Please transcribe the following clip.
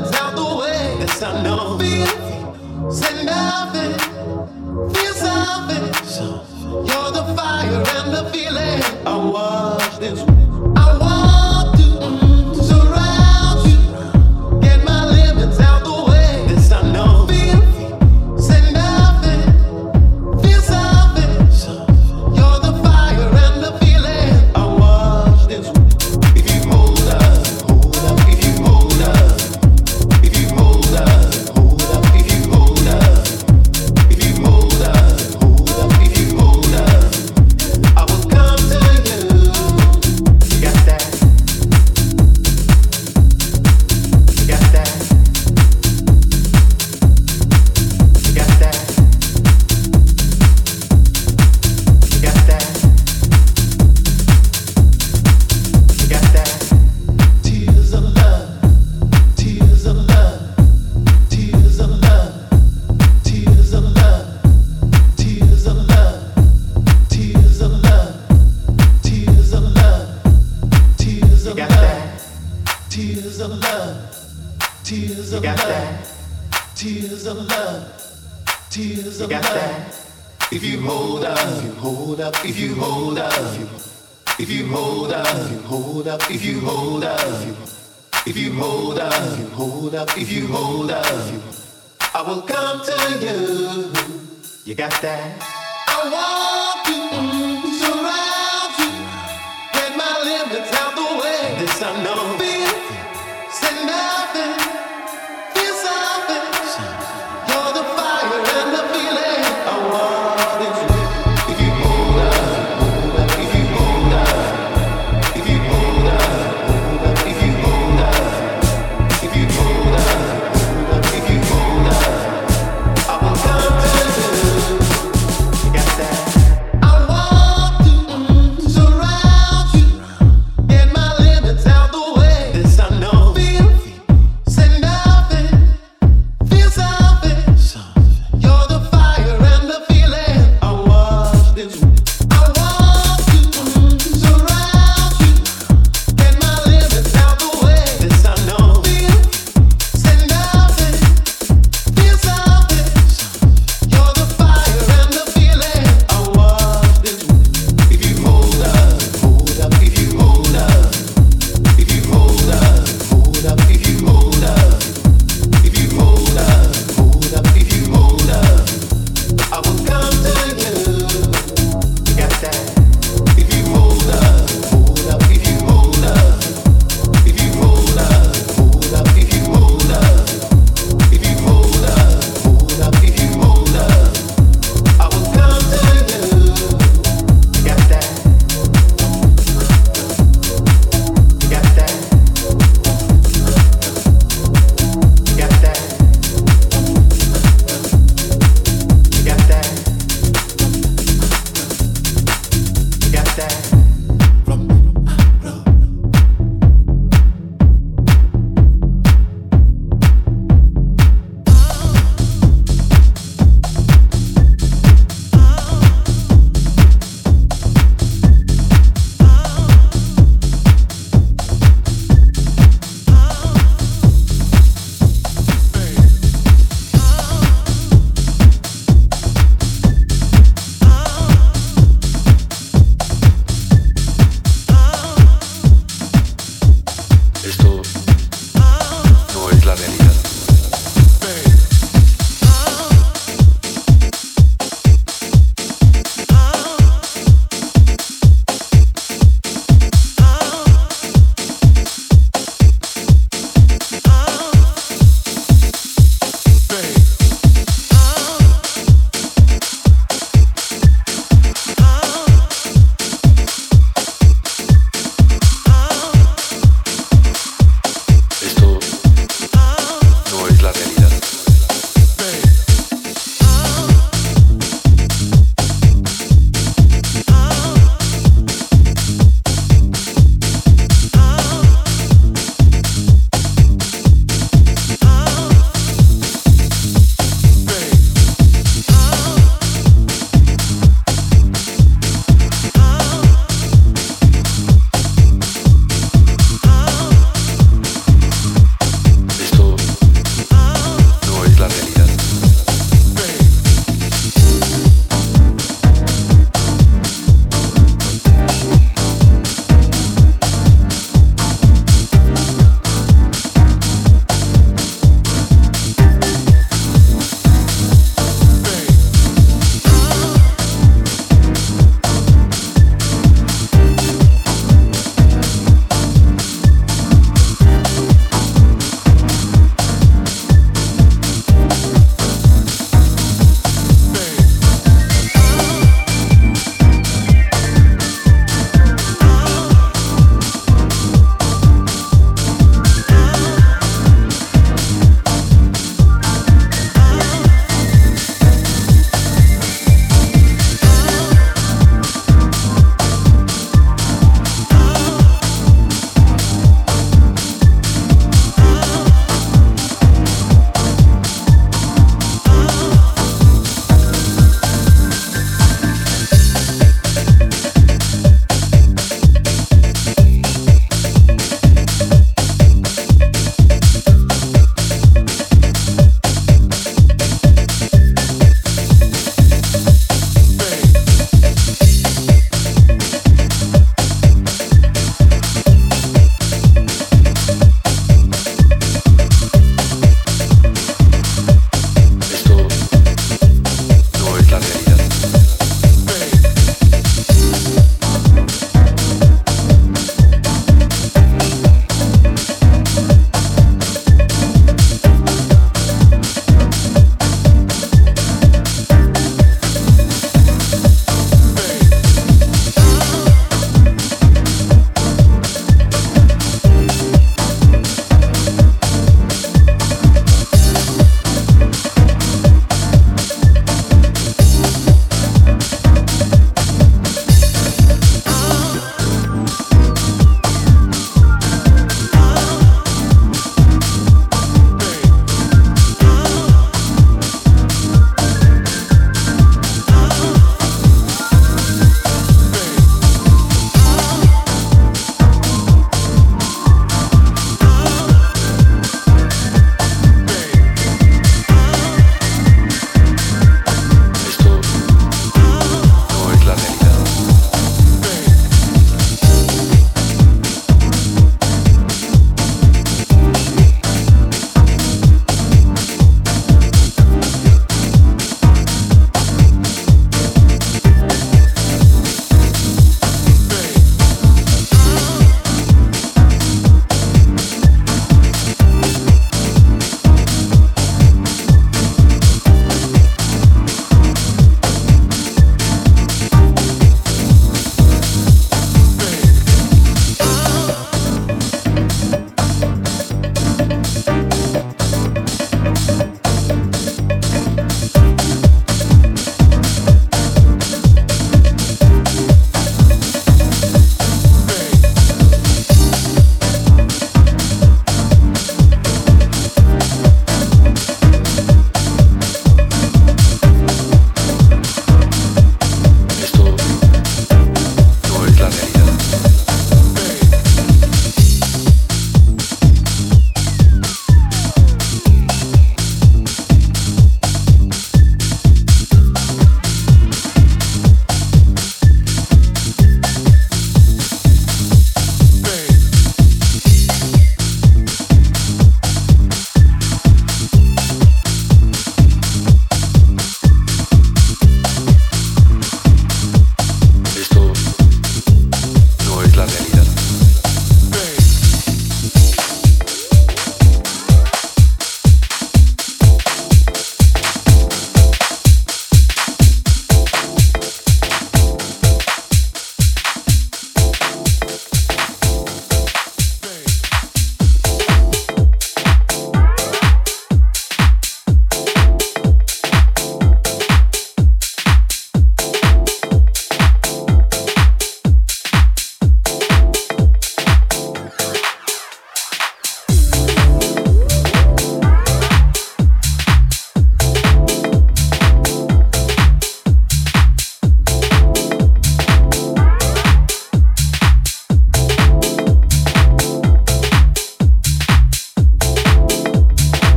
down the way. Yes, I know.